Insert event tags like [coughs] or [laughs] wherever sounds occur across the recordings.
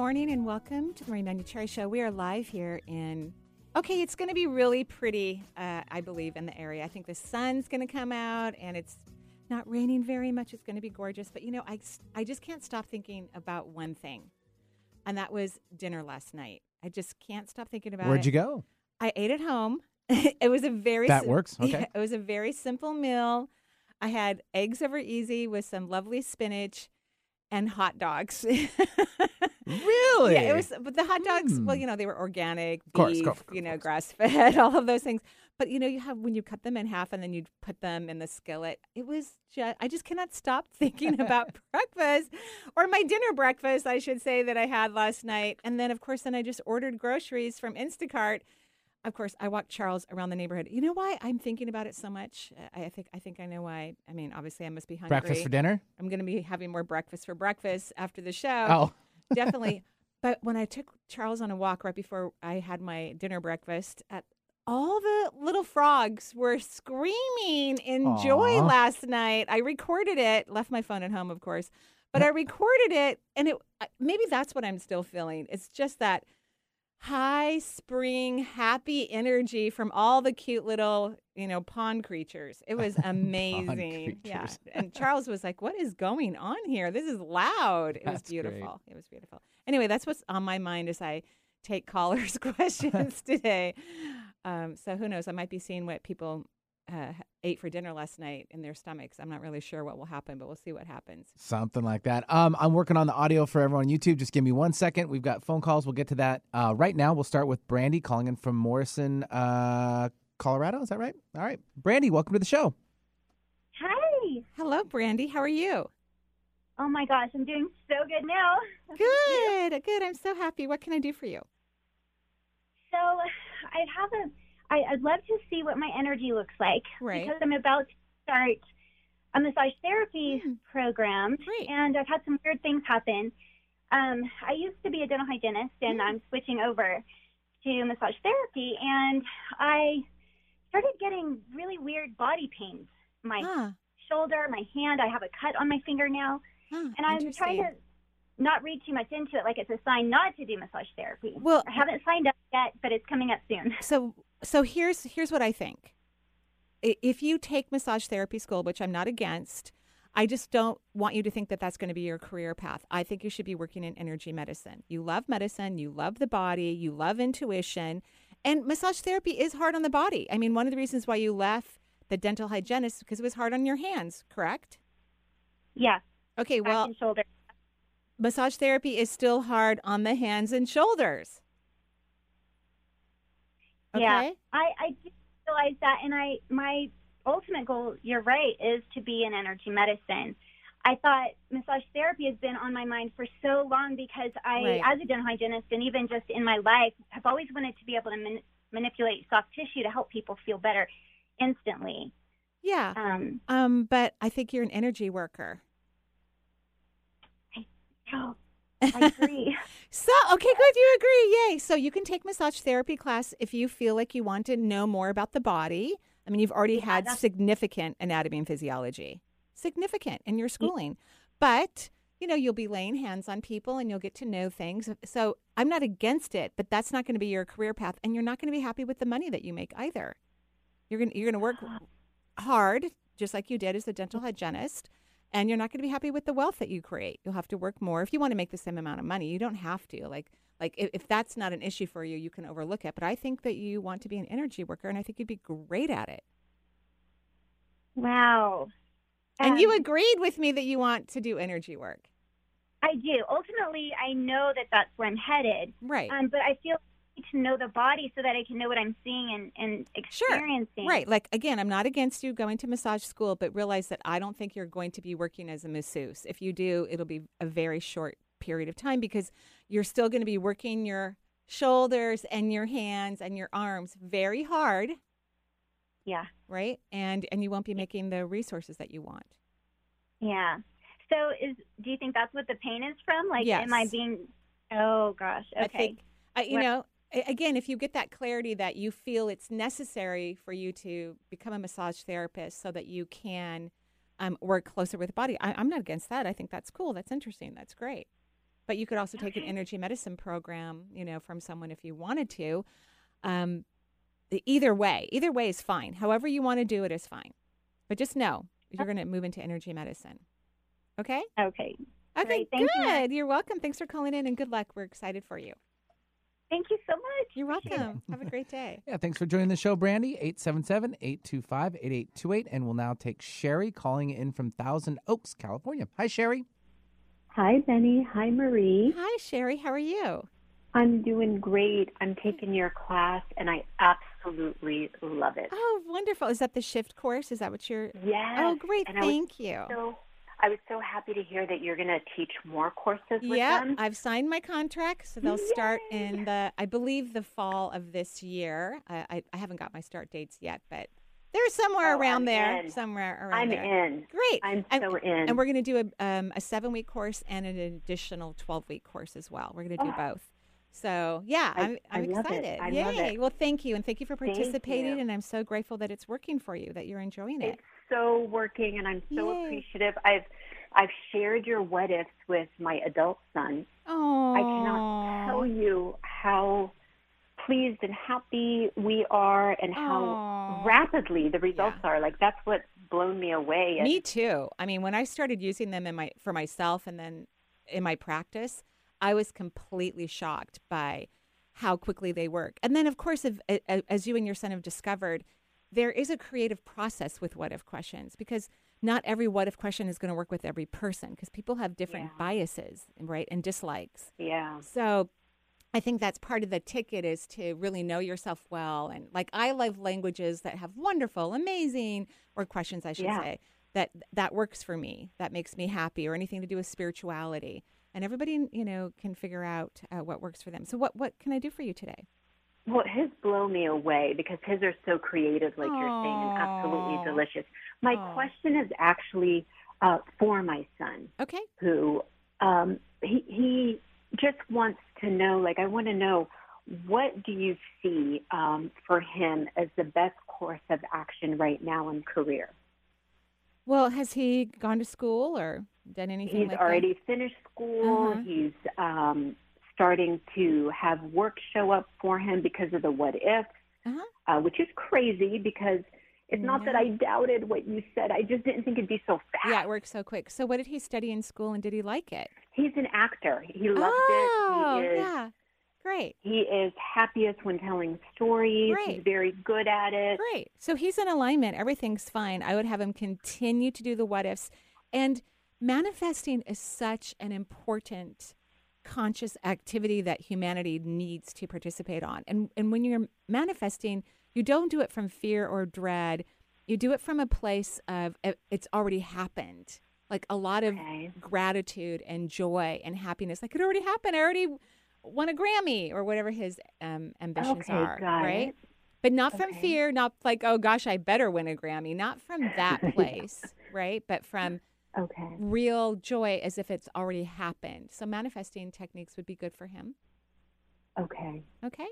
Good morning and welcome to the Marie Manuchehri Show. We are live here in, okay, it's going to be really pretty, uh, I believe, in the area. I think the sun's going to come out and it's not raining very much. It's going to be gorgeous. But you know, I, I just can't stop thinking about one thing, and that was dinner last night. I just can't stop thinking about Where'd it. you go? I ate at home. [laughs] it was a very That sim- works? Okay. Yeah, [laughs] it was a very simple meal. I had eggs over easy with some lovely spinach and hot dogs. [laughs] Really? Yeah, it was. But the hot dogs, well, Hmm. you know, they were organic, beef, course, of you know, grass fed, [laughs] all of those things. But you know, you have when you cut them in half and then you put them in the skillet. It was just. I just cannot stop [laughs] thinking about breakfast or my dinner breakfast, I should say, that I had last night. And then, of course, then I just ordered groceries from Instacart. Of course, I walked Charles around the neighborhood. You know why I'm thinking about it so much? I I think I think I know why. I mean, obviously, I must be hungry. Breakfast for dinner? I'm going to be having more breakfast for breakfast after the show Oh. [laughs] definitely. But when I took Charles on a walk right before I had my dinner breakfast, at all the little frogs were screaming in joy last night. I recorded it, left my phone at home, of course, but I [laughs] recorded it, and it uh, maybe that's what I'm still feeling. It's just that high spring happy energy from all the cute little you know pond creatures. It was [laughs] amazing. Yeah. and charles was like what is going on here? This is loud. It was That's great. beautiful. It was beautiful. Anyway that's what's on my mind as i take callers [laughs] questions [laughs] today. Um, so who knows? I might be seeing what people uh, ate for dinner last night in their stomachs i'm not really sure what will happen but we'll see what happens Something like that. Um, I'm working on the audio for everyone on YouTube. Just give me one second. We've got phone calls. We'll get to that. Uh, right now, we'll start with Brandy calling in from Morrison, uh, Colorado. Is that right? All right. Brandy, welcome to the show. Hi. hello brandy how are you Oh my gosh, I'm doing so good now. [laughs] good good i'm so happy what can i do for you So I have a. I, I'd love to see what my energy looks like Right. because I'm about to start a massage therapy Hmm. program, Great. and I've had some weird things happen. Um, I used to be a dental hygienist, and Hmm. I'm switching over to massage therapy, and I started getting really weird body pains. My Huh. shoulder, my hand. I have a cut on my finger now. Huh. and I'm trying to not read too much into it, like it's a sign not to do massage therapy. Well- I haven't signed up yet, but it's coming up soon. so so here's here's what I think. If you take massage therapy school, which I'm not against, I just don't want you to think that that's going to be your career path. I think you should be working in energy medicine. You love medicine, you love the body, you love intuition, and massage therapy is hard on the body. I mean, one of the reasons why you left the dental hygienist because it was hard on your hands, correct? Yeah, Okay, well, shoulder. massage therapy is still hard on the hands and shoulders. Okay? Yeah, I I did realize that, and I my ultimate goal, you're right, is to be in energy medicine. I thought massage therapy has been on my mind for so long because I, Right. as a dental hygienist, and even just in my life, have always wanted to be able to man- manipulate soft tissue to help people feel better instantly. Yeah. Um, Um, but I think you're an energy worker. oh, I agree. [laughs] So, okay, good. You agree. Yay. So, you can take massage therapy class if you feel like you want to know more about the body. I mean, you've already Yeah, had that's- significant anatomy and physiology, significant in your schooling. But, you know, you'll be laying hands on people and you'll get to know things. So, I'm not against it, but that's not going to be your career path. And you're not going to be happy with the money that you make either. You're going to, you're going to work hard, just like you did as a dental hygienist, and you're not going to be happy with the wealth that you create. You'll have to work more if you want to make the same amount of money. You don't have to. Like, like if, if that's not an issue for you, you can overlook it. But I think that you want to be an energy worker, and I think you'd be great at it. wow. And you agreed with me that you want to do energy work, I do. Ultimately, I know that that's where I'm headed. right? Um, but I feel to know the body so that I can know what I'm seeing and, and Sure. experiencing. Right. Like, again, I'm not against you going to massage school, but realize that I don't think you're going to be working as a masseuse. If you do, it'll be a very short period of time because you're still going to be working your shoulders and your hands and your arms very hard, Yeah. right? And and you won't be making the resources that you want. Yeah. So is do you think that's what the pain is from? Like am I being Oh gosh. Okay. I think, I, you What- know, again, if you get that clarity that you feel it's necessary for you to become a massage therapist so that you can um, work closer with the body, I, I'm not against that. I think that's cool. That's interesting. That's great. But you could also take an energy medicine program, you know, from someone if you wanted to. Um, either way, either way is fine. However you want to do it is fine. But just know you're going to move into energy medicine. Okay. okay. Okay. Great. Thank you, good. Matt. You're welcome. Thanks for calling in and good luck. We're excited for you. Thank you so much. You're welcome. Have a great day. Yeah, thanks for joining the show, Brandy. 877 825 8828. And we'll now take Sherry calling in from Thousand Oaks, California. Hi, Sherry. Hi, Benny. Hi, Marie. Hi, Sherry. How are you? I'm doing great. I'm taking your class, and I absolutely love it. Oh, wonderful. Is that the shift course? Is that what you're? Yes. Oh, great. And I was Thank you. so I was so happy to hear that you're going to teach more courses with Yeah, them. I've signed my contract, so they'll start in the, I believe, the fall of this year. I, I, I haven't got my start dates yet, but they're somewhere Oh, around I'm there. in. Somewhere around I'm there. in. Great. I'm and, so in. And we're going to do a, um, a seven week course and an additional 12 week course as well. We're going to do Oh. both. So, yeah, I- I'm, I I'm excited. Yay. Well, thank you. And thank you for participating. you. And I'm so grateful that it's working for you, that you're enjoying it. It's so working, and I'm so Yay. appreciative. I've I've shared your what ifs with my adult son. Oh, I cannot tell you how pleased and happy we are, and how rapidly the results are. Like that's what's blown me away. And Me too. I mean, when I started using them in my for myself and then in my practice, I was completely shocked by how quickly they work. And then, of course, if, as you and your son have discovered, there is a creative process with what if questions because not every what if question is going to work with every person because people have different Yeah. biases, right, and dislikes. yeah, So I think that's part of the ticket is to really know yourself well. And like I love languages that have wonderful, amazing, or questions I should Yeah. say, that that works for me, that makes me happy, or anything to do with spirituality. And everybody, you know, can figure out uh, what works for them. So what what can I do for you today? Well, his blow me away because his are so creative, like you're saying, and absolutely delicious. My Aw. question is actually uh, for my son. Okay. who um, he he just wants to know. Like, I want to know what do you see um, for him as the best course of action right now in career? Well, has he gone to school or done anything He's like already finished school. Uh-huh. He's um, starting to have work show up for him because of the what ifs. Uh-huh. uh, which is crazy because. It's not that I doubted what you said. I just didn't think it'd be so fast. Yeah, it worked so quick. So what did he study in school and did he like it? He's an actor. He loved oh, it. He is yeah. Great. He is happiest when telling stories. Great. He's very good at it. Great. So he's in alignment. Everything's fine. I would have him continue to do the what ifs. And manifesting is such an important conscious activity that humanity needs to participate on. And and when you're manifesting, you don't do it from fear or dread. You do it from a place of it's already happened. Like a lot of Okay. gratitude and joy and happiness. Like it already happened. I already won a Grammy or whatever his um, ambitions Okay, are. right? it. But not from fear, not like, oh gosh, I better win a Grammy. Not from that [laughs] place, right? But from Okay. real joy as if it's already happened. So manifesting techniques would be good for him. Okay. Okay.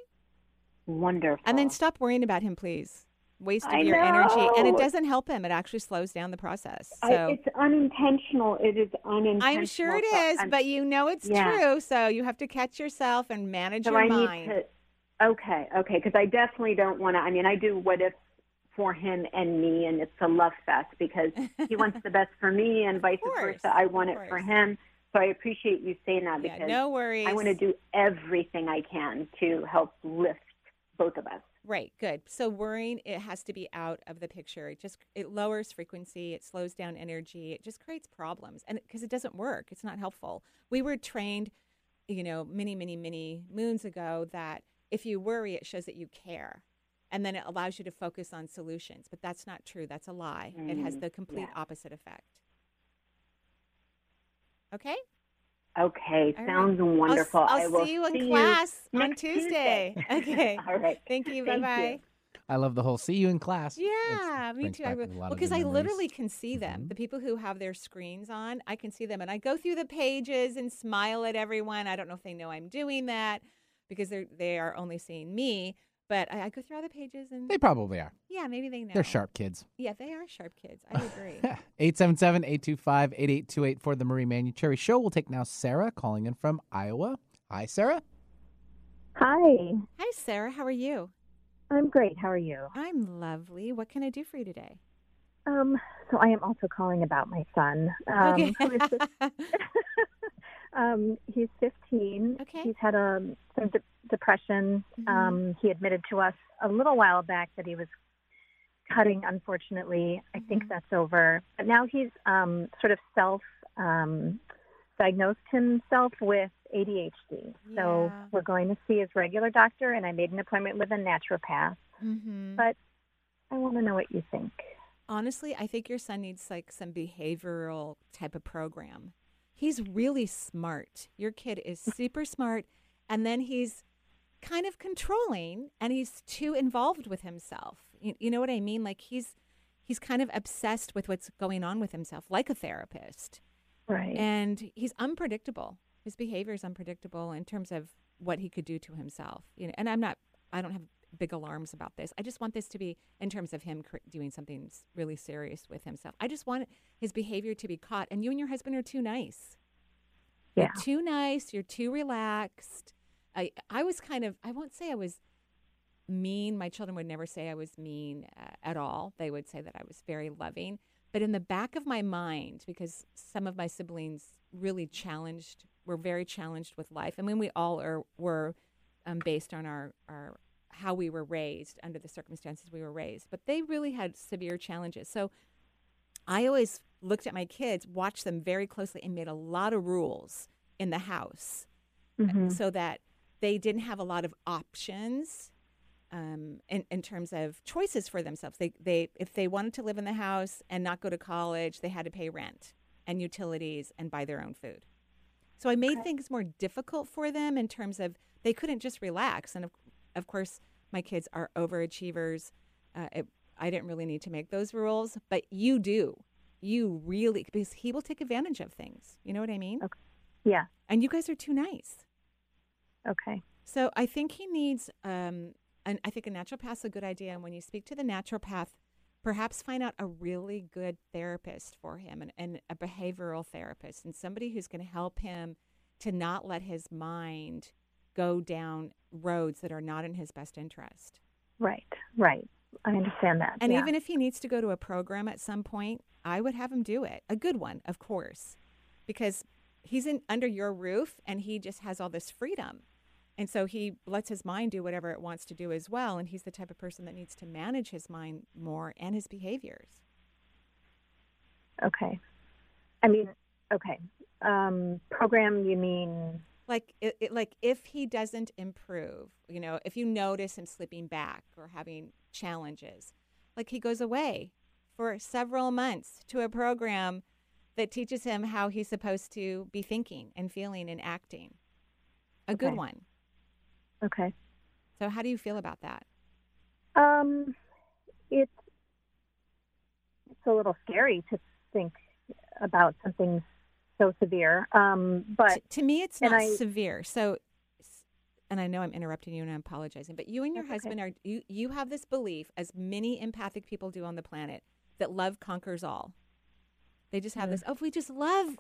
Wonderful. And then stop worrying about him, please. Waste of I your energy. And it doesn't help him. It actually slows down the process. I, So it's unintentional. It is unintentional. I'm sure it is, I'm- but you know it's Yeah. true. So you have to catch yourself and manage so your I mind. need to. Okay. Okay. Because I definitely don't want to. I mean, I do what if for him and me, and it's a love fest because he wants the best for me, and [laughs] vice versa. I want it for him. So I appreciate you saying that yeah, because no worries. I want to do everything I can to help lift both of us. Right, good. So worrying it has to be out of the picture. It just it lowers frequency, it slows down energy, it just creates problems. And because it doesn't work, it's not helpful. We were trained, you know, many many many moons ago that if you worry it shows that you care. And then it allows you to focus on solutions, but that's not true. That's a lie. it has Mm, the complete yeah. opposite effect. Okay? Okay, All sounds I'll, wonderful. I'll I will see you in see class you [laughs] on next Tuesday. Okay. [laughs] All right. Thank you. Bye bye. I love the whole see you in class. Yeah, It's- me too. I back re- a lot well, because I literally can see them. Mhm. The people who have their screens on, I can see them, and I go through the pages and smile at everyone. I don't know if they know I'm doing that because they're they are only seeing me, but I, I go through all the pages and They probably are. yeah, maybe they know. They're sharp kids. Yeah, they are sharp kids. I agree. [laughs] 877 825 8828 for the Marie Manuchehri Show. We'll take now Sarah calling in from Iowa. Hi, Sarah. Hi, Hi, Sarah. How are you? I'm great. How are you? I'm lovely. What can I do for you today? Um, so I am also calling about my son. Um, okay. who is fif- um, he's 15. Okay. He's had um, some de- depression. Mhm. Um, he admitted to us a little while back that he was cutting. Unfortunately, I think Mhm. that's over. But now he's um, sort of self um, diagnosed himself with ADHD. Yeah. So we're going to see his regular doctor, and I made an appointment with a naturopath. mm-hmm. But I want to know what you think. Honestly, I think your son needs like some behavioral type of program. He's really smart. Your kid is [laughs] super smart, and then he's kind of controlling and he's too involved with himself. You, you know what I mean? Like he's he's kind of obsessed with what's going on with himself, like a therapist. Right. And he's unpredictable. His behavior is unpredictable in terms of what he could do to himself. You know, and I'm not. I don't have big alarms about this. I just want this to be in terms of him cr- doing something really serious with himself. I just want his behavior to be caught. And you and your husband are too nice. Yeah. You're too nice. You're too relaxed. I I was kind of. I won't say I was mean. My children would never say I was mean uh, at all. They would say that I was very loving. But in the back of my mind, because some of my siblings really challenged, were very challenged with life. I mean, we all are were um, based on our our how we were raised under the circumstances we were raised. But they really had severe challenges. So I always looked at my kids, watched them very closely, and made a lot of rules in the house Mhm. so that they didn't have a lot of options um, in, in terms of choices for themselves. They, they, if they wanted to live in the house and not go to college, they had to pay rent and utilities and buy their own food. So I made Okay. things more difficult for them in terms of they couldn't just relax. And of, of course, my kids are overachievers. Uh, it, I didn't really need to make those rules, but you do. You really, because he will take advantage of things. You know what I mean? Okay. Yeah. And you guys are too nice. Okay. So I think he needs, um, and I think a naturopath's a good idea. And when you speak to the naturopath, perhaps find out a really good therapist for him and, and a behavioral therapist and somebody who's going to help him to not let his mind go down roads that are not in his best interest. Right. Right. I understand that. And yeah. even if he needs to go to a program at some point, I would have him do it. A good one, of course, because he's in under your roof and he just has all this freedom. And so he lets his mind do whatever it wants to do as well. And he's the type of person that needs to manage his mind more and his behaviors. okay. I mean, okay. Um, program, you mean? Like, it, it, like if he doesn't improve, you know, if you notice him slipping back or having challenges, like he goes away for several months to a program that teaches him how he's supposed to be thinking and feeling and acting. A good one. Okay. So, how do you feel about that? Um, it's it's a little scary to think about something so severe. Um, but T- to me, it's not I- severe. So, and I know I'm interrupting you and I'm apologizing, but you and your That's okay. husband are you you have this belief, as many empathic people do on the planet, that love conquers all. They just have Mm. this. Oh, if we just love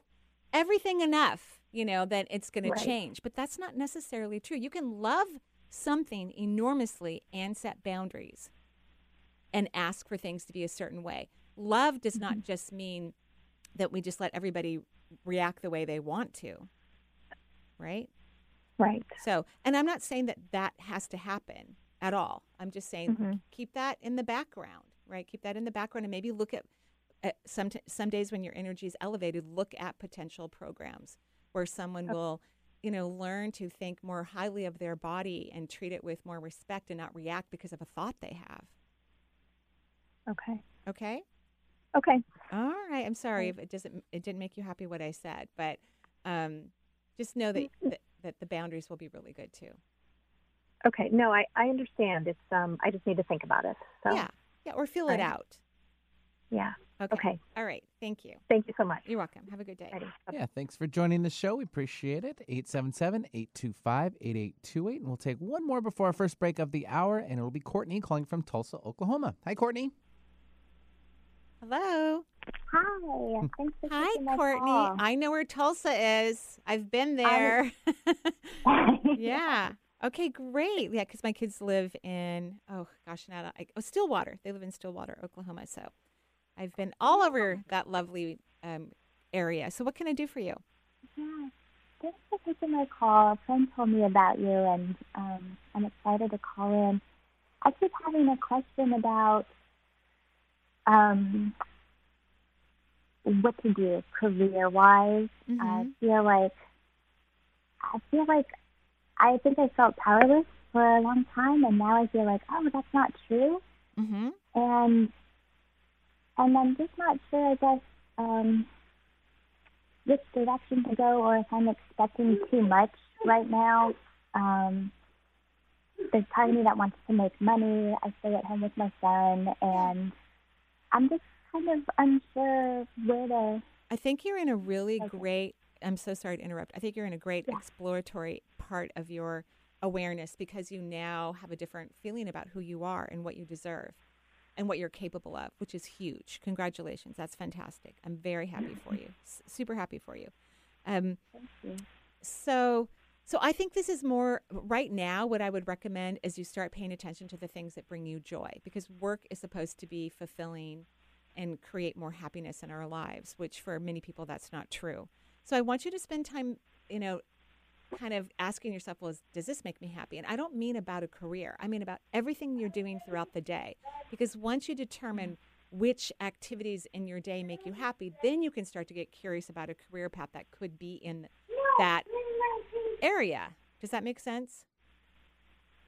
everything enough, you know, that it's going Right. to change. But that's not necessarily true. You can love something enormously and set boundaries, and ask for things to be a certain way. Love does not just mean that we just let everybody react the way they want to, right? right. So, and I'm not saying that that has to happen at all. I'm just saying Mhm. keep that in the background, right? Keep that in the background and maybe look at, at some t- some days when your energy is elevated, look at potential programs where someone will, you know, learn to think more highly of their body and treat it with more respect and not react because of a thought they have. Okay. Okay? Okay. All right. I'm sorry if it doesn't it didn't make you happy what I said, but um just know that, that that the boundaries will be really good too. Okay. No, I, I understand. It's um I just need to think about it. So Yeah, yeah, or feel it out. yeah. Okay. Okay. All right. Thank you. Thank you so much. You're welcome. Have a good day. Ready. Yeah, thanks for joining the show. We appreciate it. 877 825 8828. And we'll take one more before our first break of the hour, and it'll be Courtney calling from Tulsa, Oklahoma. Hi, Courtney. Hello. Hi. For Hi, Courtney. call. I know where Tulsa is. I've been there. [laughs] yeah. Okay, great. Yeah, because my kids live in oh gosh, now I, oh Stillwater. They live in Stillwater, Oklahoma. So I've been all over that lovely um, area. So what can I do for you? Yeah. Thanks for taking my call. A friend told me about you, and um, I'm excited to call in. I keep having a question about um, what to do career-wise. I Mhm. feel like I feel like I think I felt powerless for a long time, and now I feel like, oh, that's not true. Mm-hmm. and and I'm just not sure, I guess, um, which direction to go, or if I'm expecting too much right now. Um, there's part of me that wants to make money. I stay at home with my son, and I'm just kind of unsure where to. I think you're in a really Okay. great. I'm so sorry to interrupt. I think you're in a great Yeah. exploratory part of your awareness because you now have a different feeling about who you are and what you deserve and what you're capable of, which is huge. Congratulations. That's fantastic. I'm very happy for you. S- super happy for you. Um, Thank you. so, so I think this is more right now. What I would recommend is you start paying attention to the things that bring you joy, because work is supposed to be fulfilling and create more happiness in our lives. Which for many people, that's not true. So I want you to spend time, you know, kind of asking yourself, well, does this make me happy? And I don't mean about a career. I mean about everything you're doing throughout the day. Because once you determine which activities in your day make you happy, then you can start to get curious about a career path that could be in that area. Does that make sense?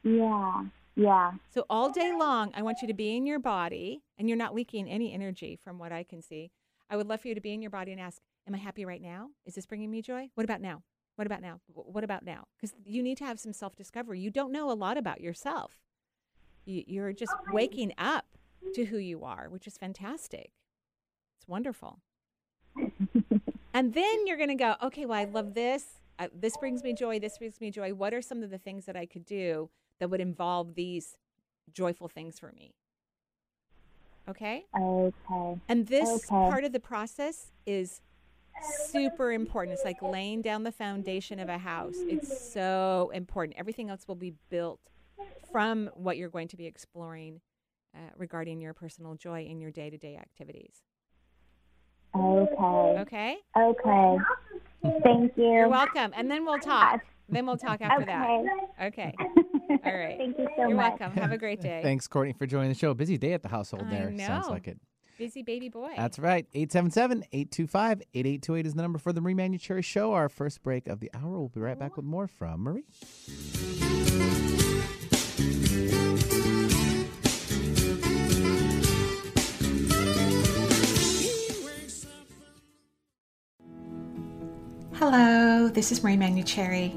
Yeah, yeah. So all day long, I want you to be in your body, and you're not leaking any energy from what I can see. I would love for you to be in your body and ask, Am I happy right now? Is this bringing me joy? What about now? What about now? What about now? Because you need to have some self discovery. You don't know a lot about yourself. You're just waking up to who you are, which is fantastic. It's wonderful. And then you're going to go, okay, well, I love this. Uh, this brings me joy. This brings me joy. What are some of the things that I could do that would involve these joyful things for me? Okay? Okay. And this Okay. part of the process is super important. It's like laying down the foundation of a house. It's so important. Everything else will be built from what you're going to be exploring uh, regarding your personal joy in your day to day activities. Okay. Okay? Okay. Thank you. You're welcome. And then we'll talk. Then we'll talk after Okay. that. Okay. [laughs] All right. Thank you so much. You're much. welcome. Have a great day. Thanks, Courtney, for joining the show. Busy day at the household I there. Sounds like it. Busy baby boy. That's right. 877 825 8828 is the number for the Marie Manuchehri Show. Our first break of the hour. We'll be right back with more from Marie. Hello, this is Marie Manuchehri.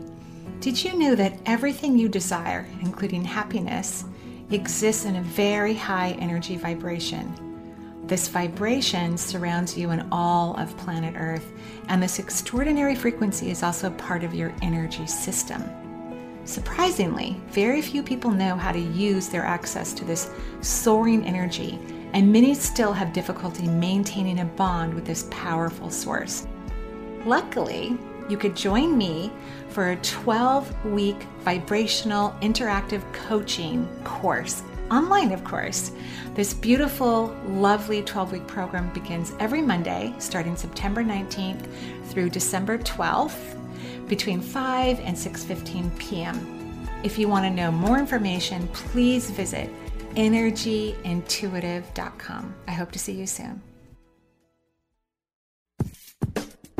Did you know that everything you desire, including happiness, exists in a very high energy vibration? This vibration surrounds you and all of planet Earth, and this extraordinary frequency is also part of your energy system. Surprisingly, very few people know how to use their access to this soaring energy, and many still have difficulty maintaining a bond with this powerful source. Luckily, you could join me for a 12 week vibrational interactive coaching course, online, of course. This beautiful, lovely 12 week program begins every Monday, starting September 19th through December 12th, between 5 and 6:15 p.m. If you want to know more information, please visit energyintuitive.com. I hope to see you soon.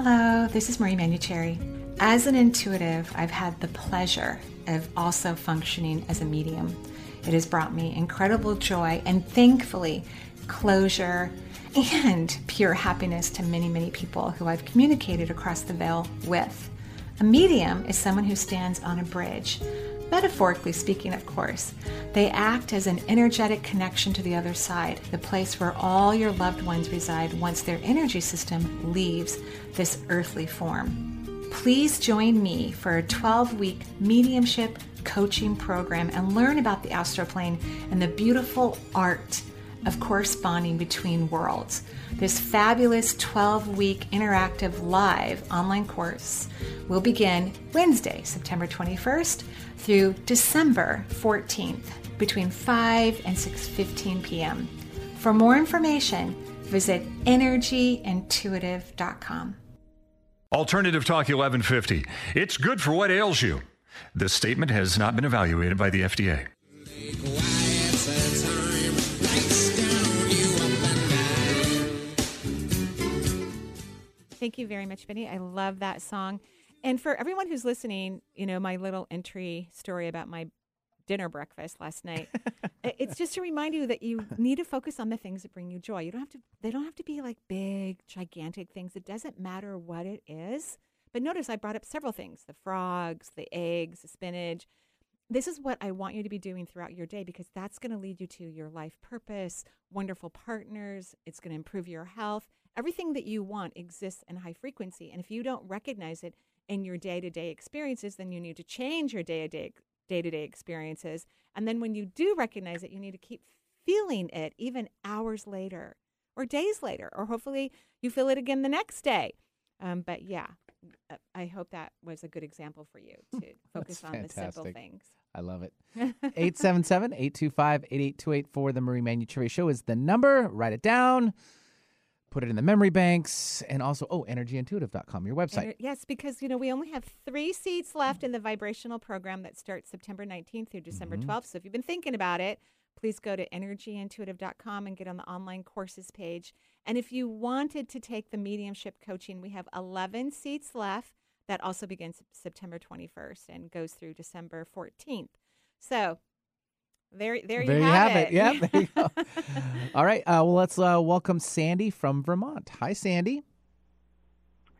Hello, this is Marie Manuchehri. As an intuitive, I've had the pleasure of also functioning as a medium. It has brought me incredible joy and thankfully closure and pure happiness to many, many people who I've communicated across the veil with. A medium is someone who stands on a bridge Metaphorically speaking, of course, they act as an energetic connection to the other side, the place where all your loved ones reside once their energy system leaves this earthly form. Please join me for a 12 week mediumship coaching program and learn about the astral plane and the beautiful art of corresponding between worlds. This fabulous 12 week interactive live online course will begin Wednesday, September 21st through December 14th between 5 and 6:15 p.m. For more information, visit energyintuitive.com. Alternative Talk 1150. It's good for what ails you. This statement has not been evaluated by the FDA. Thank you very much, Benny. I love that song. And for everyone who's listening, you know, my little entry story about my dinner breakfast last night. [laughs] it's just to remind you that you need to focus on the things that bring you joy. You don't have to they don't have to be like big, gigantic things. It doesn't matter what it is. But notice I brought up several things, the frogs, the eggs, the spinach. This is what I want you to be doing throughout your day because that's going to lead you to your life purpose, wonderful partners, it's going to improve your health. Everything that you want exists in high frequency. And if you don't recognize it in your day to day experiences, then you need to change your day to day day to day experiences. And then when you do recognize it, you need to keep feeling it even hours later or days later, or hopefully you feel it again the next day. Um, but yeah, uh, I hope that was a good example for you to [laughs] focus on the simple things. I love it. [laughs] 877 825 8828 for the Marie Manuchehri Show is the number. Write it down put it in the memory banks and also oh energyintuitive.com your website. yes because you know we only have three seats left in the vibrational program that starts september 19th through december mm-hmm. 12th so if you've been thinking about it please go to energyintuitive.com and get on the online courses page. And if you wanted to take the mediumship coaching we have 11 seats left. That also begins september 21st and goes through december 14th so there, there, there you, have, have it. it. Yeah, there you go. [laughs] All right. Uh, well, let's uh, welcome Sandy from Vermont. Hi, Sandy.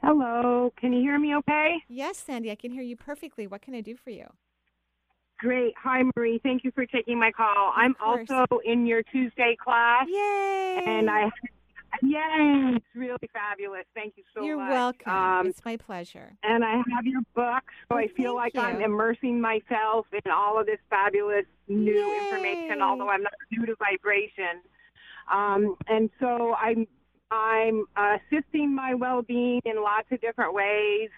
Hello. Can you hear me okay? Yes, Sandy. I can hear you perfectly. What can I do for you? Great. Hi, Marie. Thank you for taking my call. Of I'm course. also in your Tuesday class. Yay! And I Yay! It's really fabulous. Thank you so much. You're welcome. Um, it's my pleasure. And I have your book, so Oh, I feel like I'm immersing myself in all of this fabulous new Yay. information, although I'm not new to vibration. Um, and so I'm I'm assisting my well-being in lots of different ways,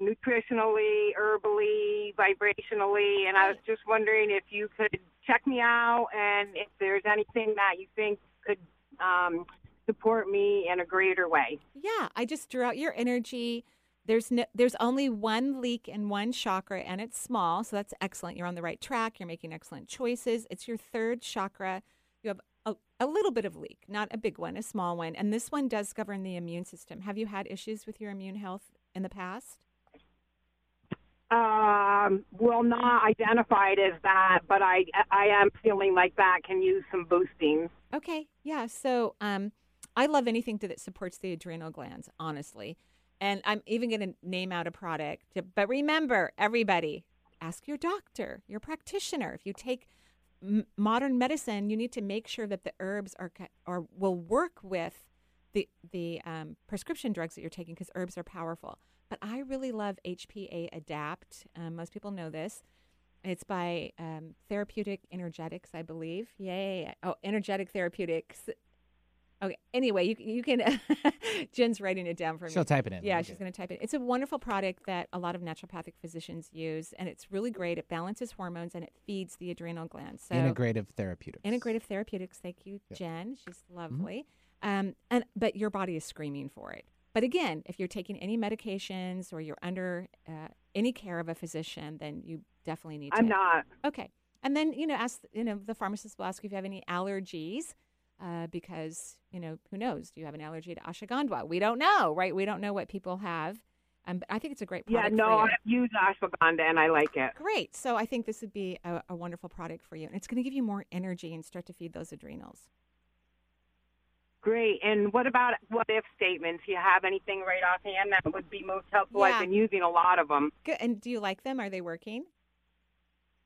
nutritionally, herbally, vibrationally, and I was just wondering if you could check me out and if there's anything that you think could um, support me in a greater way. Yeah, I just drew out your energy. There's no, there's only one leak in one chakra, and it's small, so that's excellent. You're on the right track. You're making excellent choices. It's your third chakra. You have a, a little bit of leak, not a big one, a small one, and this one does govern the immune system. Have you had issues with your immune health in the past? Um, well, not identified as that, but I I am feeling like that can use some boosting. Okay, yeah. So um, I love anything that supports the adrenal glands, honestly. And I'm even going to name out a product. But remember, everybody, ask your doctor, your practitioner. If you take m- modern medicine, you need to make sure that the herbs are or will work with the the um, prescription drugs that you're taking because herbs are powerful. But I really love HPA Adapt. Um, most people know this. It's by um, Therapeutic Energetics, I believe. Yay! Oh, Energetic Therapeutics. Okay. Anyway, you you can. [laughs] Jen's writing it down for me. She'll type it in. Yeah, Okay. she's going to type it. It's a wonderful product that a lot of naturopathic physicians use, and it's really great. It balances hormones and it feeds the adrenal glands. So Integrative therapeutics. integrative therapeutics. Thank you, Yep. Jen. She's lovely. Um, and but your body is screaming for it. But again, if you're taking any medications or you're under uh, any care of a physician, then you definitely need to. I'm not. Okay. And then, you know, ask, you know, the pharmacist will ask you if you have any allergies uh, because, you know, who knows? Do you have an allergy to ashwagandha? We don't know, right? We don't know what people have. Um, but I think it's a great product. Yeah, no. I've used ashwagandha and I like it. Great. So I think this would be a, a wonderful product for you. And it's going to give you more energy and start to feed those adrenals. Great. And what about what if statements? You have anything right offhand that would be most helpful? Yeah. I've been using a lot of them. Good. And do you like them? Are they working?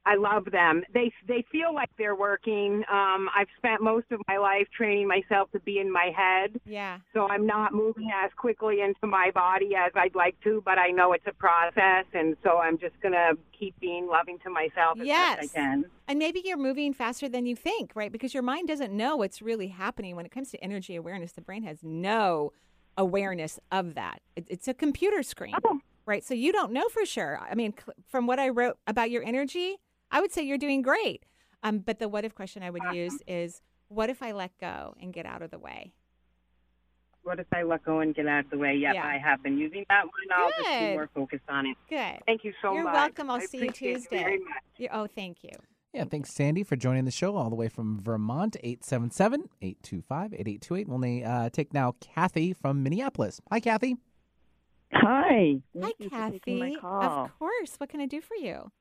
I love them. They they feel like they're working. Um, I've spent most of my life training myself to be in my head, Yeah. so I'm not moving as quickly into my body as I'd like to. But I know it's a process, and so I'm just gonna keep being loving to myself as Yes. best I can. And maybe you're moving faster than you think, right? Because your mind doesn't know what's really happening. When it comes to energy awareness, the brain has no awareness of that. It, it's a computer screen, Oh. right? So you don't know for sure. I mean, cl- from what I wrote about your energy, I would say you're doing great. Um, but the what if question I would use [laughs] is, what if I let go and get out of the way? What if I let go and get out of the way? Yep, Yeah. I have been using that one. I'll just Good. be more focused on it. Good. Thank you so much. You're welcome. I'll I see you appreciate it Tuesday. very much. You- oh, thank you. Yeah, thanks, Sandy, for joining the show all the way from Vermont, 877 825 8828. We'll uh, take now Kathy from Minneapolis. Hi, Kathy. Hi. Hi, Thank you for my Kathy. call. Of course. What can I do for you?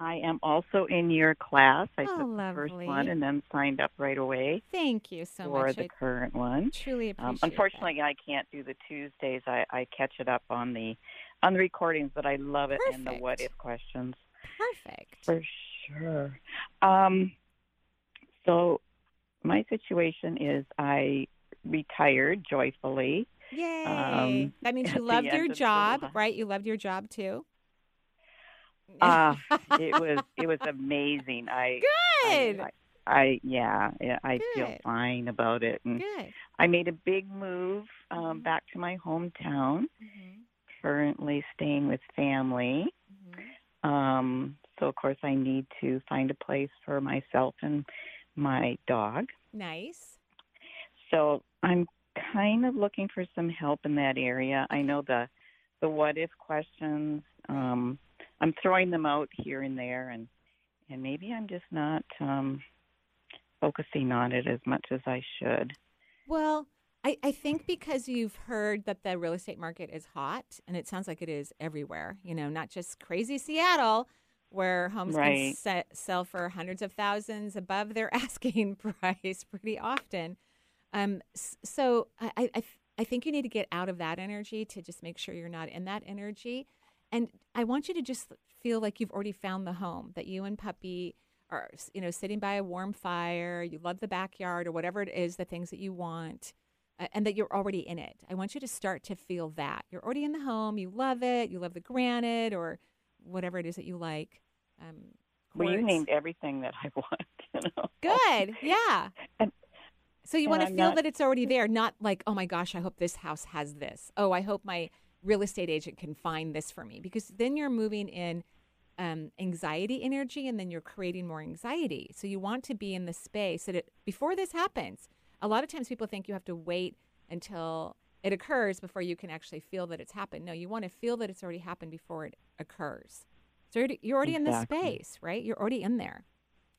I am also in your class. I Oh, took the first lovely. one and then signed up right away Thank you so for much. For the I current one. truly appreciate Um, that. unfortunately, I can't do the Tuesdays. I, I catch it up on the on the recordings, but I love it and the what if questions Perfect. for sure. Um, so my situation is I retired joyfully. Yay. um, that means [laughs] you loved your job, right? You loved your job too. Uh, [laughs] it was it was amazing. I Good. I, I yeah, yeah, I feel fine about it. And Good. I made a big move um, Mhm. back to my hometown. Mhm. Currently staying with family. Mhm. Um, so of course I need to find a place for myself and my dog. Nice. So I'm kind of looking for some help in that area. I know the the what if questions. Um, I'm throwing them out here and there, and and maybe I'm just not um, focusing on it as much as I should. Well, I, I think because you've heard that the real estate market is hot, and it sounds like it is everywhere, you know, not just crazy Seattle, where homes can Right. se- sell for hundreds of thousands above their [laughs] asking price pretty often. Um, so I, I I think you need to get out of that energy to just make sure you're not in that energy. And I want you to just feel like you've already found the home, that you and puppy are, you know, sitting by a warm fire, you love the backyard or whatever it is, the things that you want, uh, and that you're already in it. I want you to start to feel that. You're already in the home, you love it, you love the granite or whatever it is that you like. Um, Well, you named everything that I [laughs] want. You know? Good. Yeah. [laughs] And- so you want to feel not- that it's already there, not like, oh my gosh, I hope this house has this. Oh, I hope my real estate agent can find this for me. Because then you're moving in um, anxiety energy and then you're creating more anxiety. So you want to be in the space that it, before this happens. A lot of times people think you have to wait until it occurs before you can actually feel that it's happened. No, you want to feel that it's already happened before it occurs. So you're already, you're already in the space, right? You're already in there.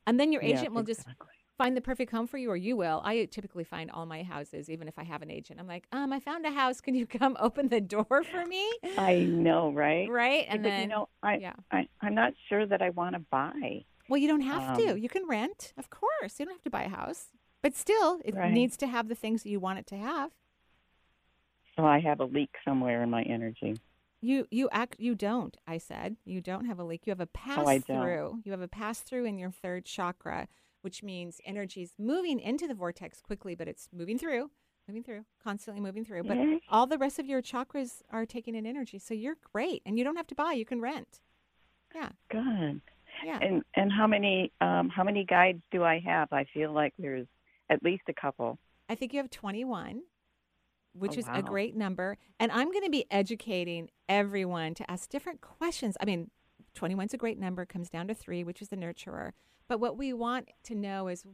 And then your agent will just exactly. Find the perfect home for you, or you will. I typically find all my houses, even if I have an agent. I'm like, um, I found a house. Can you [laughs] come open the door for me? I know, right? Right? And but then, you know, I, yeah. I I'm not sure that I want to buy. well, you don't have to. um, You can rent, of course. You don't have to buy a house, but still, it Right. needs to have the things that you want it to have. So I have a leak somewhere in my energy. You you act you don't. I said you don't have a leak. You have a pass Oh, through. You have a pass through in your third chakra, which means energy is moving into the vortex quickly, but it's moving through, moving through, constantly moving through. But Yay. all the rest of your chakras are taking in energy, so you're great, and you don't have to buy. You can rent. Yeah, Good. yeah. And and how many um how many guides do I have? I feel like there's at least a couple. I think you have 21, which Oh, is a great number. And I'm going to be educating everyone to ask different questions. I mean, 21 is a great number, comes down to three, which is the nurturer. But what we want to know is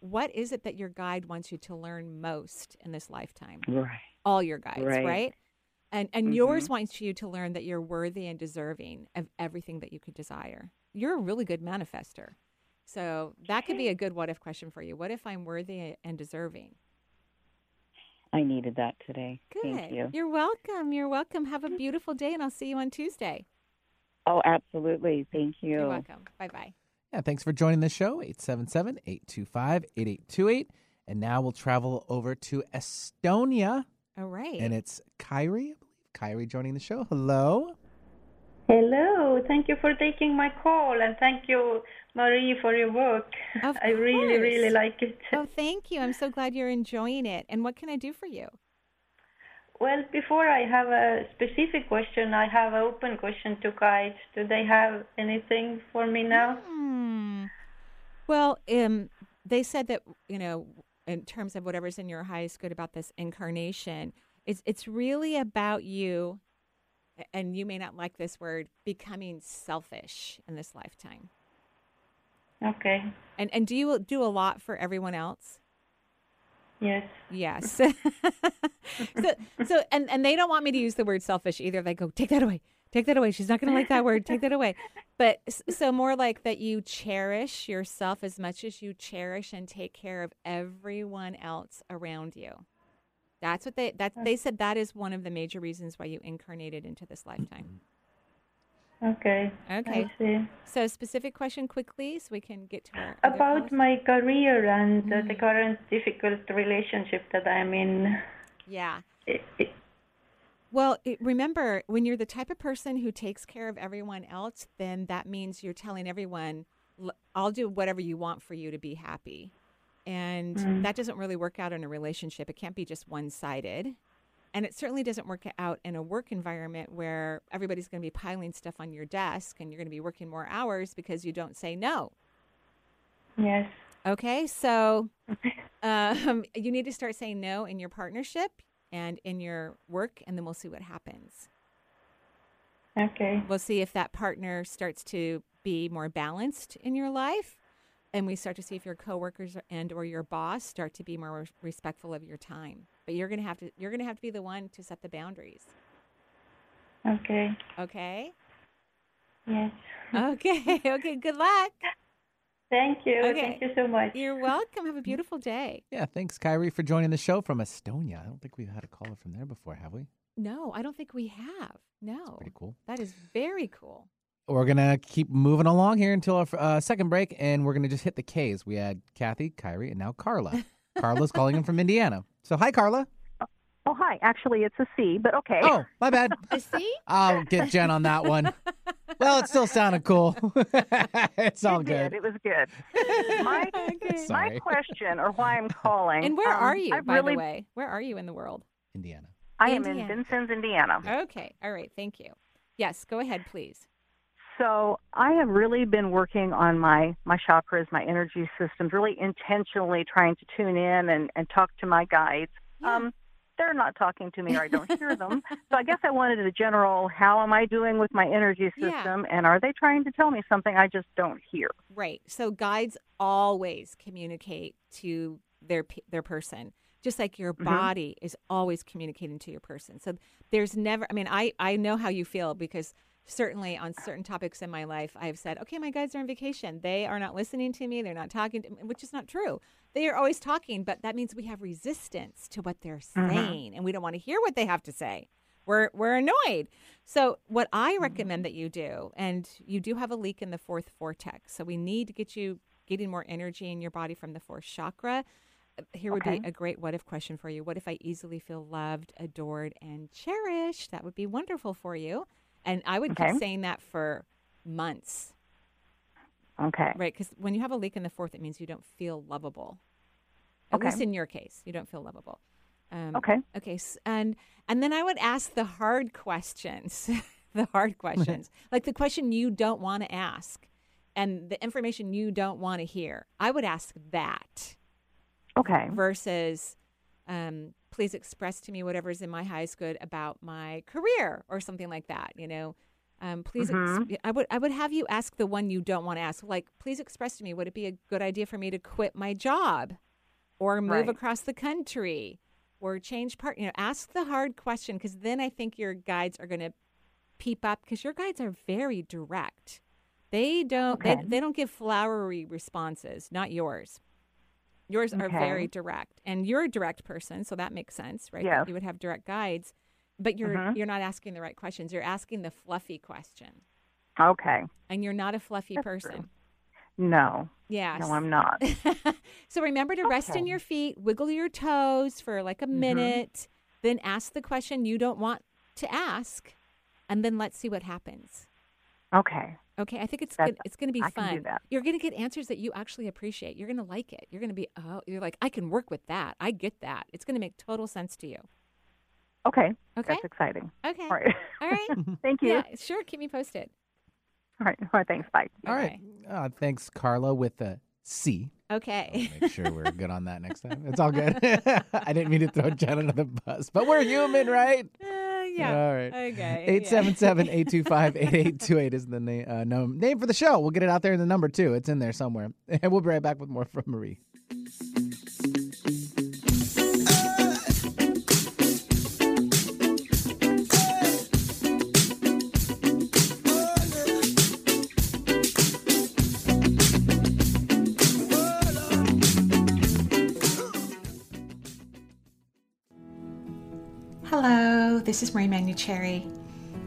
what is it that your guide wants you to learn most in this lifetime? Right. All your guides, right? Right. And and yours Mhm. wants you to learn that you're worthy and deserving of everything that you could desire. You're a really good manifester. So that could be a good what if question for you. What if I'm worthy and deserving? I needed that today. Good. Thank you. You're welcome. You're welcome. Have a beautiful day and I'll see you on Tuesday. Oh, absolutely. Thank you. You're welcome. Bye bye. Yeah, thanks for joining the show, 877 825 8828. And now we'll travel over to Estonia. All right. And it's Kyrie, I believe. Kyrie joining the show. Hello. Hello, thank you for taking my call and thank you, Marie, for your work. Of I really, really like it. Oh, thank you. I'm so glad you're enjoying it. And what can I do for you? Well, before I have a specific question, I have an open question to guides. Do they have anything for me now? Hmm. Well, um, they said that you know, in terms of whatever's in your highest good about this incarnation, it's it's really about you, and you may not like this word, becoming selfish in this lifetime. Okay. And and do you do a lot for everyone else? Yes. Yes. [laughs] so so and and they don't want me to use the word selfish either. They go, take that away. Take that away. She's not going to like that word. Take that away. But so more like that you cherish yourself as much as you cherish and take care of everyone else around you. That's what they that they said that is one of the major reasons why you incarnated into this lifetime. Okay. Okay. I see. So specific question quickly so we can get to our About my career and uh, Mm. the current difficult relationship that I'm in. Yeah. It, it, Well, it, remember, when you're the type of person who takes care of everyone else, then that means you're telling everyone, I'll do whatever you want for you to be happy. And Mm. that doesn't really work out in a relationship. It can't be just one sided. And it certainly doesn't work out in a work environment where everybody's going to be piling stuff on your desk and you're going to be working more hours because you don't say no. yes. Okay, so um, you need to start saying no in your partnership and in your work, and then we'll see what happens. Okay. We'll see if that partner starts to be more balanced in your life, and we start to see if your coworkers and or your boss start to be more res- respectful of your time. But you're gonna have to you're gonna have to be the one to set the boundaries. Okay. Okay. Yes. Okay. [laughs] okay. Good luck. Thank you. Okay. Thank you so much. You're welcome. Have a beautiful day. Yeah, thanks, Kyrie, for joining the show from Estonia. I don't think we've had a caller from there before, have we? No, I don't think we have. No. Pretty cool. That is very cool. We're going to keep moving along here until our uh, second break, and we're going to just hit the K's. We had Kathy, Kyrie, and now Carla. [laughs] Carla's calling in from Indiana. So, hi, Carla. Oh, hi. Actually, it's a C, but okay. Oh, my bad. [laughs] A C? I'll get Jen on that one. Well, it still sounded cool. [laughs] it's all it good. Did. It was good. My, Okay. My question, or why I'm calling. And where um, are you, I've by really, the way? Where are you in the world? Indiana. I am in Vincennes, Indiana. Okay. All right. Thank you. Yes. Go ahead, please. So I have really been working on my my chakras, my energy systems, really intentionally trying to tune in and and talk to my guides. Yeah. Um, they're not talking to me, or I don't hear [laughs] them. So I guess I wanted a general: How am I doing with my energy Yeah. system, and are they trying to tell me something I just don't hear? Right. So guides always communicate to their their person, just like your Mhm. body is always communicating to your person. So there's never. I mean, I I know how you feel because certainly on certain topics in my life, I've said, okay, my guides are on vacation. They are not listening to me. They're not talking, to me, which is not true. They are always talking, but that means we have resistance to what they're saying, and we don't want to hear what they have to say. We're we're annoyed. So what I recommend that you do, and you do have a leak in the fourth vortex, so we need to get you getting more energy in your body from the fourth chakra. Uh, Here would Okay. be a great what if question for you. What if I easily feel loved, adored, and cherished? That would be wonderful for you. And I would Okay. keep saying that for months, Okay. right? Because when you have a leak in the fourth, it means you don't feel lovable. At Okay. least in your case, you don't feel lovable. Um, Okay. Okay. And and then I would ask the hard questions, [laughs] the hard questions, [laughs] like the question you don't want to ask, and the information you don't want to hear. I would ask that Okay. versus um, please express to me whatever's in my highest good about my career or something like that. You know, um, please, ex- Mhm. I would I would have you ask the one you don't want to ask. Like, please express to me would it be a good idea for me to quit my job, or move Right. across the country, or change part? You know, ask the hard question because then I think your guides are going to peep up because your guides are very direct. They don't Okay. they, they don't give flowery responses, not yours. Yours are very direct, and you're a direct person, so that makes sense, right? Yes. You would have direct guides, but you're Mhm. you're not asking the right questions. You're asking the fluffy question, Okay. and you're not a fluffy That's person. true. No. Yes. No, I'm not. [laughs] so remember to rest in your feet, wiggle your toes for like a Mhm. minute, then ask the question you don't want to ask, and then let's see what happens. Okay. Okay, I think it's That's- good. It's going to be I can fun. do that. You're going to get answers that you actually appreciate. You're going to like it. You're going to be oh, you're like I can work with that. I get that. It's going to make total sense to you. Okay. Okay. That's exciting. Okay. All right. All right. [laughs] Thank you. Yeah, sure. Keep me posted. All right. [laughs] All right. Thanks. Bye. All right. Uh, thanks, Carla, with a C. Okay. Make sure we're good on that next time. It's all good. [laughs] I didn't mean to throw Jen under the bus, but we're human, right? Yeah. All right. Okay. 877 825 8828 is the na- uh, name for the show. We'll get it out there in the number, too. It's in there somewhere. [laughs] And we'll be right back with more from Marie. This is Marie Manuchehri.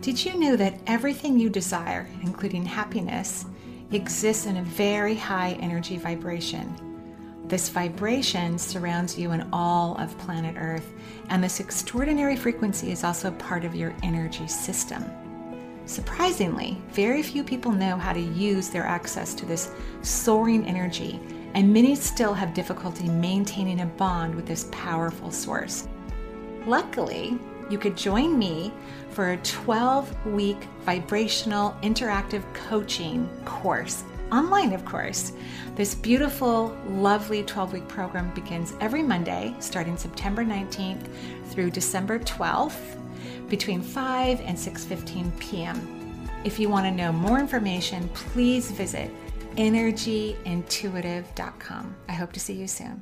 Did you know that everything you desire, including happiness, exists in a very high energy vibration? This vibration surrounds you and all of planet Earth, and this extraordinary frequency is also part of your energy system. Surprisingly, very few people know how to use their access to this soaring energy, and many still have difficulty maintaining a bond with this powerful source. Luckily, you could join me for a 12 week vibrational interactive coaching course, online, of course. This beautiful, lovely 12 week program begins every Monday, starting September 19th through December 12th, between 5 and 6:15 p.m. If you want to know more information, please visit energyintuitive.com. I hope to see you soon.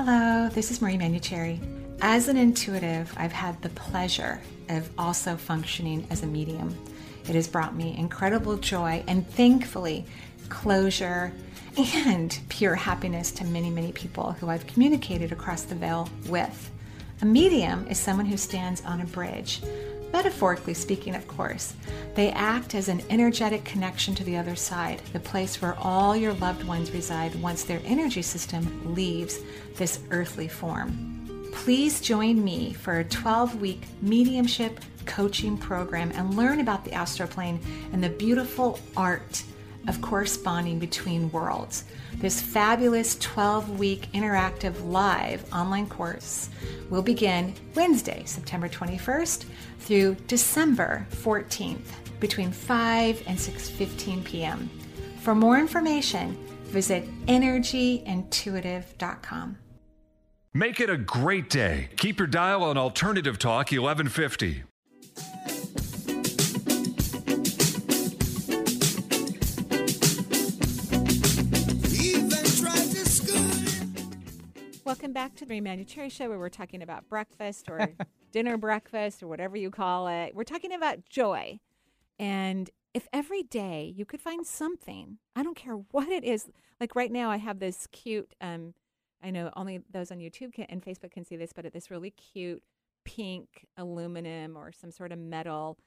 Hello, this is Marie Manuchehri. As an intuitive, I've had the pleasure of also functioning as a medium. It has brought me incredible joy and thankfully closure and pure happiness to many, many people who I've communicated across the veil with. A medium is someone who stands on a bridge. Metaphorically speaking, of course, they act as an energetic connection to the other side, the place where all your loved ones reside once their energy system leaves this earthly form. Please join me for a 12 week mediumship coaching program and learn about the astral plane and the beautiful art of corresponding between worlds. This fabulous 12 week interactive live online course will begin Wednesday, September 21st through December 14th between 5 and 6:15 p.m. For more information, visit energyintuitive.com. Make it a great day. Keep your dial on Alternative Talk 1150. Welcome back to the Cherry Show, where we're talking about breakfast or [laughs] dinner breakfast or whatever you call it. We're talking about joy. And if every day you could find something, I don't care what it is. Like right now, I have this cute, um, I know only those on YouTube can, and Facebook can see this, but this really cute pink aluminum or some sort of metal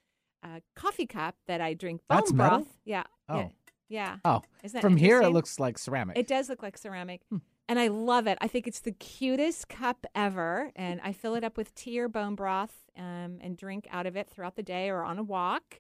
uh, coffee cup that I drink bone That's broth. metal? Yeah. Oh. Yeah. Yeah. Oh, Isn't that from here it looks like ceramic. It does look like ceramic. Hmm. And I love it. I think it's the cutest cup ever, and I fill it up with tea or bone broth um, and drink out of it throughout the day or on a walk.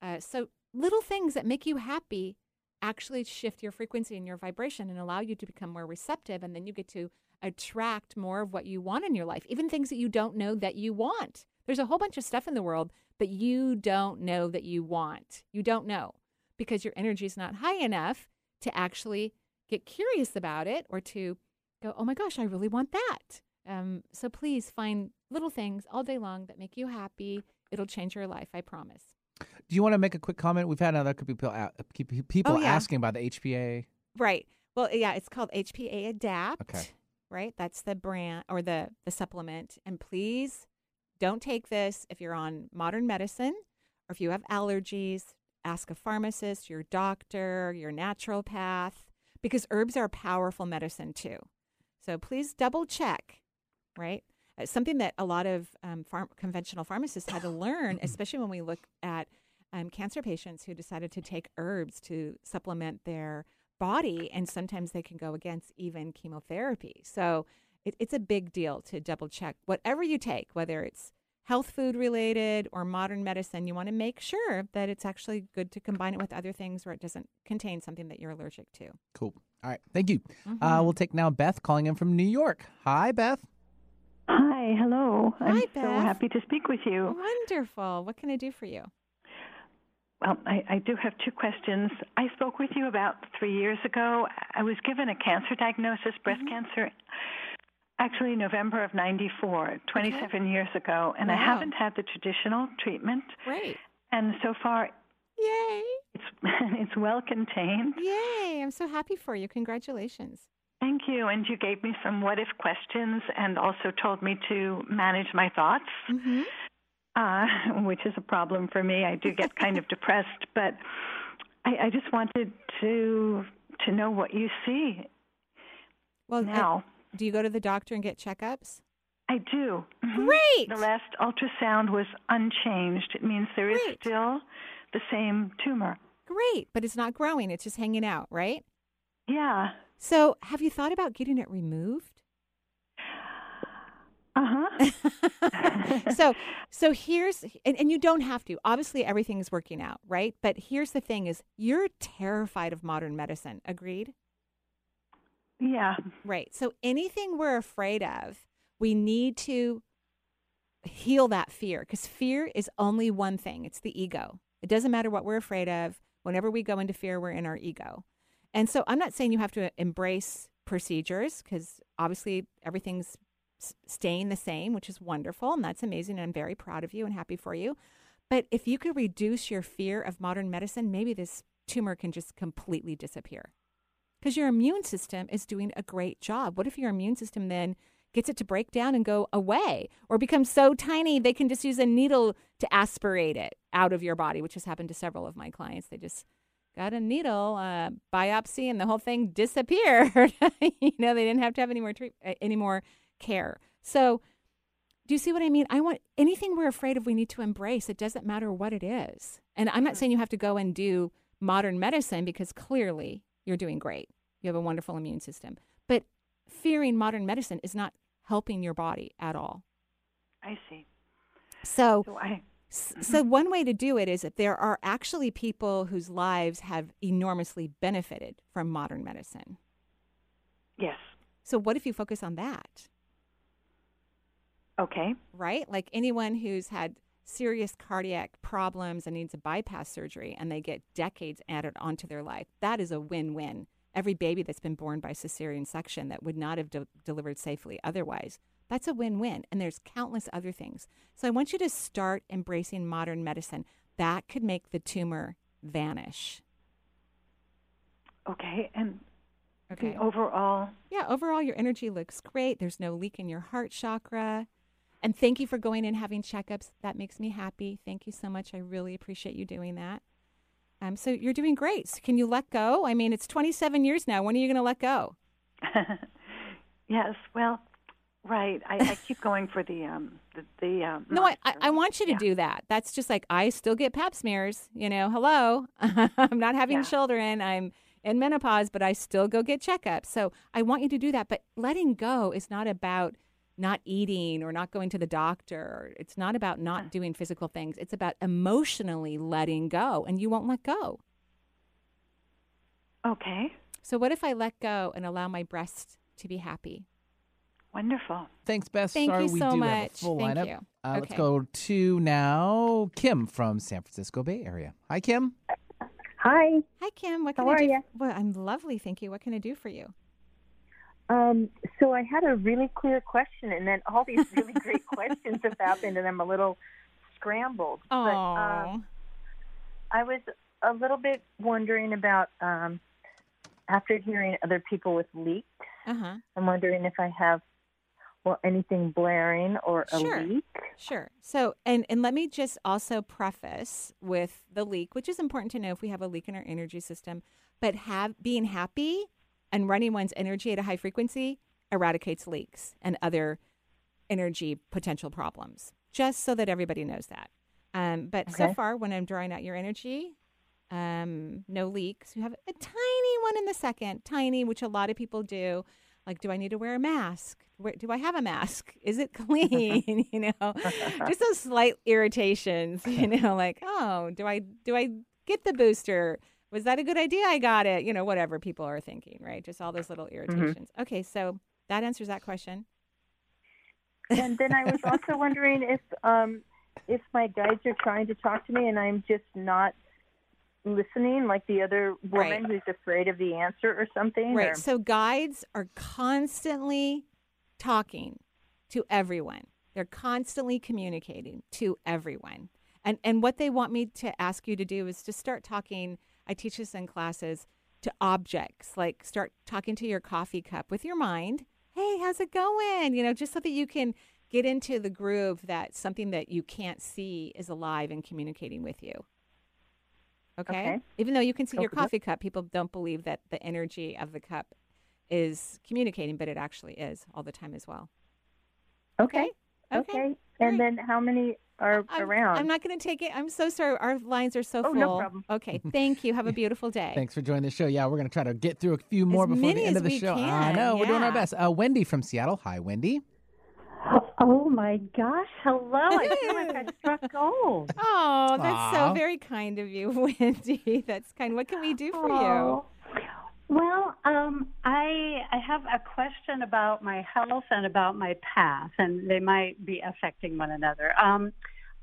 Uh, so little things that make you happy actually shift your frequency and your vibration and allow you to become more receptive, and then you get to attract more of what you want in your life, even things that you don't know that you want. There's a whole bunch of stuff in the world that you don't know that you want. You don't know because your energy is not high enough to actually get curious about it or to go, oh my gosh, I really want that. Um, so please find little things all day long that make you happy. It'll change your life, I promise. Do you want to make a quick comment? We've had other people people Oh, yeah. asking about the HPA. Right. Well, yeah, it's called HPA Adapt. Okay. Right. That's the brand or the the supplement. And please don't take this if you're on modern medicine or if you have allergies. Ask a pharmacist, your doctor, your naturopath, because herbs are a powerful medicine too. So please double check. Right. Uh, something that a lot of um, conventional pharmacists had to [coughs] learn, especially when we look at um, cancer patients who decided to take herbs to supplement their body, and sometimes they can go against even chemotherapy. So it, it's a big deal to double check whatever you take, whether it's health food related or modern medicine. You want to make sure that it's actually good to combine it with other things where it doesn't contain something that you're allergic to. Cool. All right. Thank you. Uh, Mhm. we'll take now Beth calling in from New York. Hi, Beth. Hi, hello. I'm Hi, so happy to speak with you. Wonderful. What can I do for you? Well, I, I do have two questions. I spoke with you about three years ago. I was given a cancer diagnosis, breast Mm-hmm. cancer, actually November of 94, 27 years ago, and I haven't had the traditional treatment. Great. And so far, Yay. it's, [laughs] it's well contained. Yay. I'm so happy for you. Congratulations. Thank you. And you gave me some what if questions and also told me to manage my thoughts. Mm-hmm. uh, [laughs] which is a problem for me. I do get kind of [laughs] depressed, but I, I just wanted to to know what you see Well, now. Do you go to the doctor and get checkups? I do. Mhm. Great. The last ultrasound was unchanged. It means there is Great. still the same tumor. Great, but it's not growing. It's just hanging out, right? Yeah. So, have you thought about getting it removed? Uh huh. [laughs] so, so here's and, and you don't have to. Obviously, everything is working out, right? But here's the thing: is you're terrified of modern medicine. Agreed? Yeah. Right. So anything we're afraid of, we need to heal that fear because fear is only one thing it's the ego. It doesn't matter what we're afraid of. Whenever we go into fear, we're in our ego. And so I'm not saying you have to embrace procedures because obviously everything's staying the same, which is wonderful and that's amazing. And I'm very proud of you and happy for you. But if you could reduce your fear of modern medicine, maybe this tumor can just completely disappear because your immune system is doing a great job. What if your immune system then gets it to break down and go away or become so tiny they can just use a needle to aspirate it out of your body, which has happened to several of my clients. They just got a needle, uh, biopsy, and the whole thing disappeared. [laughs] you know, they didn't have to have any more treat- uh, any more care. So, do you see what I mean? I want anything we're afraid of, we need to embrace. It doesn't matter what it is. And I'm not saying you have to go and do modern medicine because clearly you're doing great. You have a wonderful immune system. But fearing modern medicine is not helping your body at all. I see. So, So I. s- mm-hmm. so one way to do it is that there are actually people whose lives have enormously benefited from modern medicine. Yes. So what if you focus on that? Okay. right? Like anyone who's had serious cardiac problems and needs a bypass surgery and they get decades added onto their life, that is a win win. Every baby that's been born by cesarean section that would not have de- delivered safely otherwise, that's a win win. And there's countless other things. So I want you to start embracing modern medicine. That could make the tumor vanish. Okay. And Okay. overall. Yeah, overall, your energy looks great. There's no leak in your heart chakra. And thank you for going and having checkups. That makes me happy. Thank you so much. I really appreciate you doing that. Um, so you're doing great. So can you let go? I mean, it's 27 years now. When are you going to let go? [laughs] yes. Well. Right. I, I keep going for the um the, the um. No, I, I. Want you to Yeah. do that. That's just like I still get pap smears. You know, hello, [laughs] I'm not having Yeah. children. I'm in menopause, but I still go get checkups. So I want you to do that. But letting go is not about not eating or not going to the doctor. It's not about not doing physical things. It's about emotionally letting go, and you won't let go. Okay. So, what if I let go and allow my breast to be happy? Wonderful. Thanks, Beth. Thank Sorry, you we so do much. have a full Thank lineup. you. Uh, Let's go to now Kim from San Francisco Bay Area. Hi, Kim. Hi. Hi, Kim. What can How I are do? ya? Well, I'm lovely, thank you. What can I do for you? Um, so I had a really clear question, and then all these really [laughs] great questions have happened, and I'm a little scrambled. Oh, But um, I was a little bit wondering about um, after hearing other people with leaks. uh huh. I'm wondering if I have well anything blaring or a Sure. leak. Sure. So, and and let me just also preface with the leak, which is important to know if we have a leak in our energy system. But have being happy and running one's energy at a high frequency eradicates leaks and other energy potential problems. Just so that everybody knows that. Um, but so far, when I'm drawing out your energy, um, no leaks. You have a tiny one in the second, tiny, which a lot of people do. Like, do I need to wear a mask? Where, do I have a mask? [laughs] Is it clean? [laughs] you know, [laughs] just those slight irritations. You know, like, oh, do I do I get the booster? Was that a good idea? I got it. You know, whatever people are thinking, right? Just all those little irritations. Okay, so that answers that question. And then I was [laughs] also wondering if um, if my guides are trying to talk to me and I'm just not listening, like the other woman Right. who's afraid of the answer or something. Right. or- So guides are constantly talking to everyone. They're constantly communicating to everyone. And and what they want me to ask you to do is to start talking, I teach this in classes, to objects. Like start talking to your coffee cup with your mind. Hey, how's it going? You know, just so that you can get into the groove that something that you can't see is alive and communicating with you. Okay? Okay. Even though you can see your coffee cup, people don't believe that the energy of the cup is communicating, but it actually is all the time as well. okay. Okay. Okay. And then how many are I'm, around? I'm not going to take it. I'm so sorry. Our lines are so Oh, full. no problem. Okay. Thank you. Have a beautiful day. [laughs] Thanks for joining the show. Yeah, we're going to try to get through a few more before many the end as of the we show. I can, know. We're doing our best. Uh, Wendy from Seattle. Hi, Wendy. Oh my gosh! Hello! I feel like I struck gold. [laughs] Oh, that's Aw. so very kind of you, [laughs] Wendy. That's kind. What can we do for you? Well, um, I I have a question about my health and about my past, and they might be affecting one another. Um,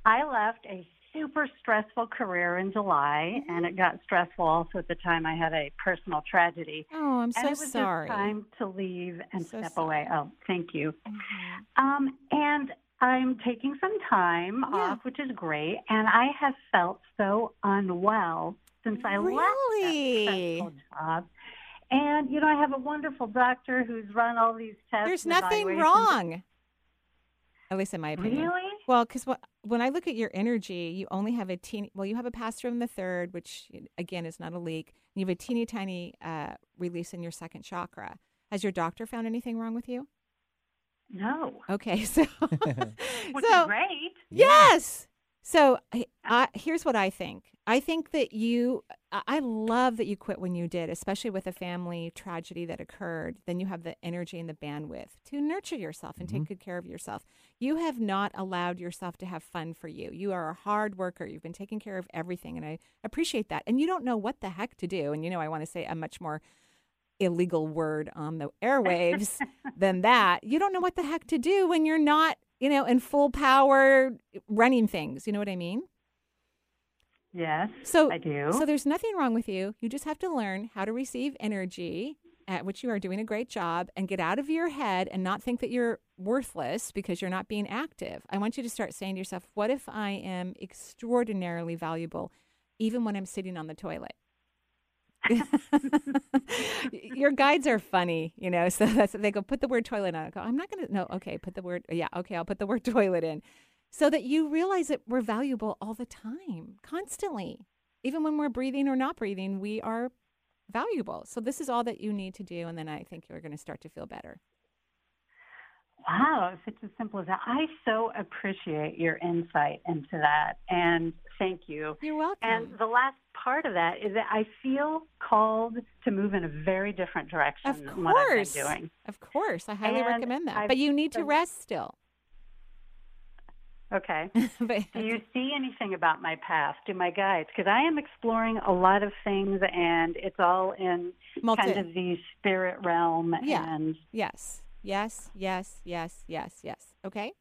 I left a super stressful career in July, and it got stressful also at the time I had a personal tragedy. Oh, I'm and so it was just sorry. time to leave and So step away. Oh, thank you. Mhm. Um, and I'm taking some time Yeah. off, which is great. And I have felt so unwell since I Really? left that stressful job. And you know, I have a wonderful doctor who's run all these tests. There's nothing wrong. At least in my opinion. Really? Well, because when I look at your energy, you only have a teeny. Well, you have a pass through in the third, which again is not a leak. You have a teeny tiny uh, release in your second chakra. Has your doctor found anything wrong with you? No. Okay, [laughs] so [laughs] so great. yes. So I, uh I, here's what I think. I think that you. I- I love that you quit when you did, especially with a family tragedy that occurred. Then you have the energy and the bandwidth to nurture yourself and take mm-hmm. good care of yourself. You have not allowed yourself to have fun for you. You are a hard worker. You've been taking care of everything, and I appreciate that. And you don't know what the heck to do. And you know, I want to say a much more illegal word on the [laughs] airwaves than that. You don't know what the heck to do when you're not, you know, in full power running things. You know what I mean? Yes. So I do. So there's nothing wrong with you. You just have to learn how to receive energy, at which you are doing a great job, and get out of your head and not think that you're worthless because you're not being active. I want you to start saying to yourself, "What if I am extraordinarily valuable, even when I'm sitting on the toilet?" [laughs] Your guides are funny, you know. So [laughs] that's they go put the word toilet on. I go, I'm not gonna. No, okay, put the word. Yeah, okay, I'll put the word [laughs] toilet in, so that you realize that we're valuable all the time, constantly, even when we're breathing or not breathing. We are valuable. So this is all that you need to do, and then I think you're going to start to feel better. Wow, it's as simple as that. I so appreciate your insight into that, and thank you. You're welcome. And the last part of that is that I feel called to move in a very different direction Of than what I've course. been doing. Of course. I highly And recommend that. I've- but you need to rest still. Okay. [laughs] but Do you see anything about my past? Do my guides? Because I am exploring a lot of things, and it's all in Multi- kind of the spirit realm. Yeah. And Yes. Yes. Yes. Yes. Yes. Yes. Okay.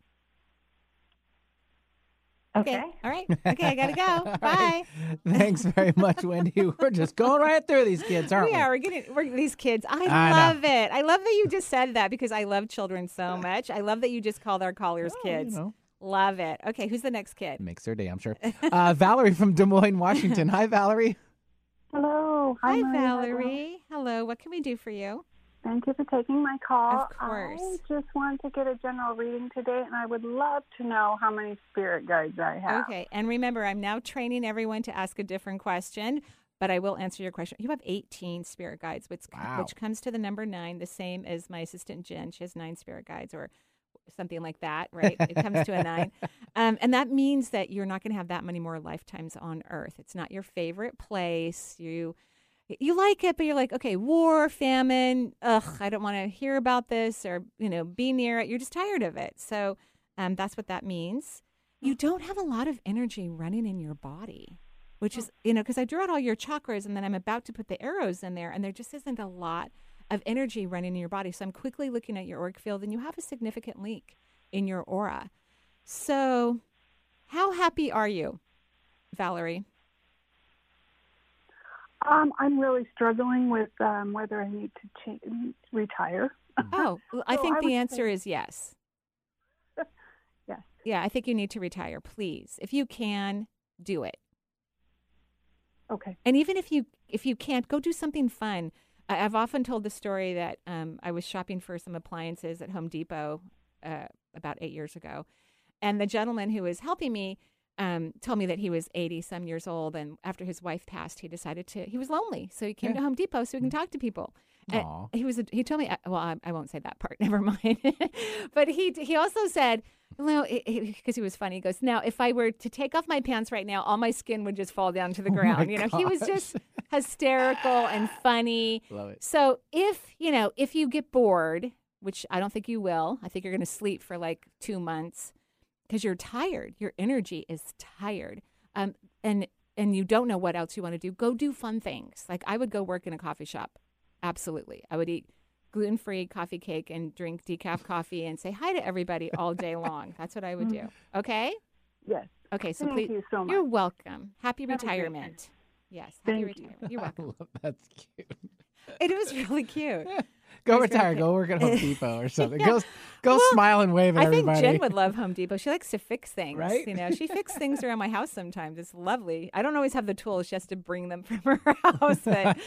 Okay. All right. [laughs] Okay. I gotta go. All right. Bye. [laughs] Thanks very much, Wendy. [laughs] We're just going right through these kids, aren't we? we are. We're getting we're, these kids. I, I know. love it. I love that you just said that because I love children so much. I love that you just called our callers Oh, you kids. know. Love it. Okay, who's the next kid? Makes their day, I'm sure. Uh, Valerie from Des Moines, Washington. Hi, Valerie. Hello. Hi, Maria. Valerie. Hello. What can we do for you? Thank you for taking my call. Of course. I just want to get a general reading today, and I would love to know how many spirit guides I have. Okay. And remember, I'm now training everyone to ask a different question, but I will answer your question. You have 18 spirit guides, which, Wow. which comes to the number nine, the same as my assistant Jen. She has nine spirit guides or something like that, right? It comes to a nine. [laughs] Um, and that means that you're not going to have that many more lifetimes on Earth. It's not your favorite place. You. You like it, but you're like, okay, war, famine, ugh, I don't want to hear about this or, you know, be near it. You're just tired of it. So um, that's what that means you don't have a lot of energy running in your body, which is, you know, because I drew out all your chakras and then I'm about to put the arrows in there, and there just isn't a lot of energy running in your body. So I'm quickly looking at your auric field, and you have a significant leak in your aura. So, how happy are you, Valerie? Um, I'm really struggling with um, whether I need to retire. Oh, [laughs] well, I So think I the answer say- is yes. [laughs] Yes. Yeah, I think you need to retire, please. If you can, do it. Okay. And even if you if you can't, go do something fun. I, I've often told the story that um, I was shopping for some appliances at Home Depot uh, about eight years ago, and the gentleman who was helping me um, told me that he was eighty some years old, and after his wife passed, he decided to he was lonely, so he came to Home Depot so he can mm. talk to people. Uh, Aw. he was he told me uh, well I, I won't say that part [laughs] never mind [laughs] but he he also said no because he was funny he goes now if I were to take off my pants right now all my skin would just fall down to the [laughs] Oh ground you know he was just hysterical and funny Love it. so if you know if you get bored which I don't think you will I think you're going to sleep for like two months because you're tired your energy is tired um and and you don't know what else you want to do go do fun things like I would go work in a coffee shop Absolutely. I would eat gluten free coffee cake and drink decaf coffee and say hi to everybody all day [laughs] long. That's what I would do. Okay? Yes. Okay, so Thank please. you so much. You're welcome. Happy Have retirement. Yes, happy Thank you. retirement. You're [laughs] welcome. That's cute. [laughs] It was really cute. [laughs] Go It was very retire. cute. Go work at Home [laughs] Depot or something. Yeah. Go, go Well, smile and wave at I everybody. think Jen would love Home Depot. She likes to fix things. Right? You know, she fixes things around my house sometimes. It's lovely. I don't always have the tools. She has to bring them from her house. But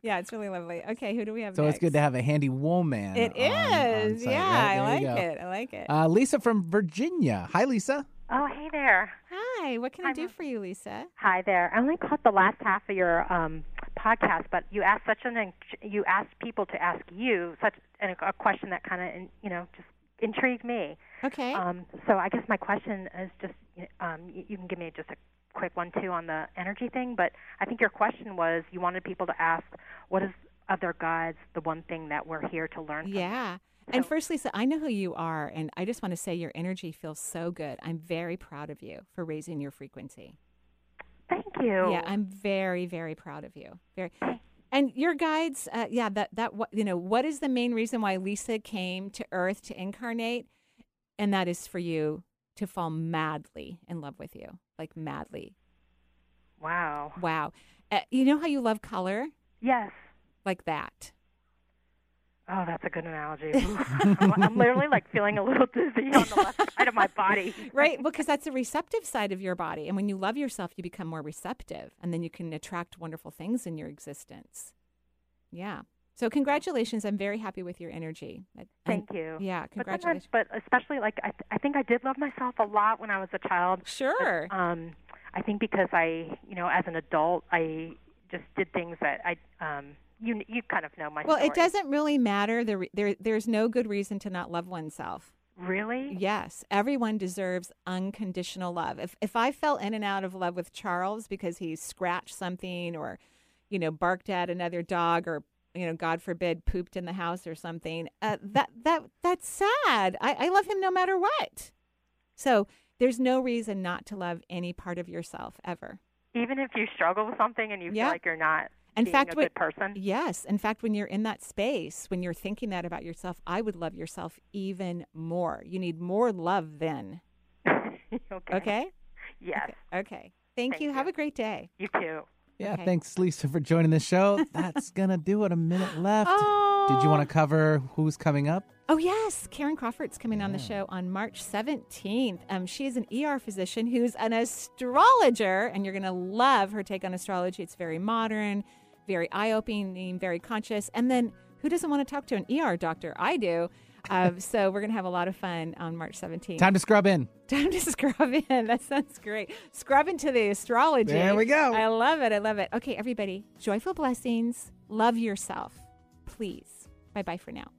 yeah, it's really lovely. Okay, who do we have So next? it's good to have a handy woman. It on- on is. site, yeah, right? I like it. I like it. Uh, Lisa from Virginia. Hi, Lisa. Oh, hey there. Hi, what can I do for you, Lisa? Hi there. I only caught the last half of your um, podcast, but you asked such an you asked people to ask you such an, a question that kind of you know just intrigued me. Okay. Um, so I guess my question is just um, you, you can give me just a quick one too on the energy thing, but I think your question was you wanted people to ask what is of their guides the one thing that we're here to learn. From. Yeah. And first, Lisa, I know who you are, and I just want to say your energy feels so good. I'm very proud of you for raising your frequency. Thank you. Yeah, I'm very, very proud of you. Very. And your guides, uh, yeah, that that what you know, what is the main reason why Lisa came to Earth to incarnate? And that is for you to fall madly in love with you, like madly. Wow. Wow. Uh, you know how you love color? Yes. Like that. Oh, that's a good analogy. [laughs] I'm, literally like feeling a little dizzy on the left side of my body. [laughs] right because that's the receptive side of your body and when you love yourself you become more receptive and then you can attract wonderful things in your existence yeah so congratulations i'm very happy with your energy And- Thank you. yeah But congratulations sometimes, but especially like I, th- I think I did love myself a lot when I was a child. Sure. But, um, I think because I, you know, as an adult, I just did things that I, um, you, you kind of know my well story. it doesn't really matter there, there there's no good reason to not love oneself Really? Yes, everyone deserves unconditional love. If if I fell in and out of love with Charles because he scratched something or, you know, barked at another dog or you know, God forbid, pooped in the house or something, uh, that that that's sad. I, I love him no matter what. So there's no reason not to love any part of yourself ever. Even if you struggle with something and you Yeah. feel like you're not In being fact, a what- good person. Yes. In fact, when you're in that space, when you're thinking that about yourself, I would love yourself even more. You need more love then. [laughs] okay. Okay? Yes. Okay. Thank, Thank you. Have a great day. You too. Yeah, Okay. thanks, Lisa, for joining the show. [laughs] That's gonna do it. A minute left. Did you want to cover who's coming up? Oh, yes. Karen Crawford's coming on the show on March 17th. Um, she is an ER physician who's an astrologer, and you're going to love her take on astrology. It's very modern, very eye opening, very conscious. And then who doesn't want to talk to an ER doctor? I do. Um, so we're going to have a lot of fun on March 17th. Time to scrub in. [laughs] Time to scrub in. That sounds great. Scrub into the astrology. There we go. I love it. I love it. Okay, everybody, joyful blessings. Love yourself. Please. Bye bye for now.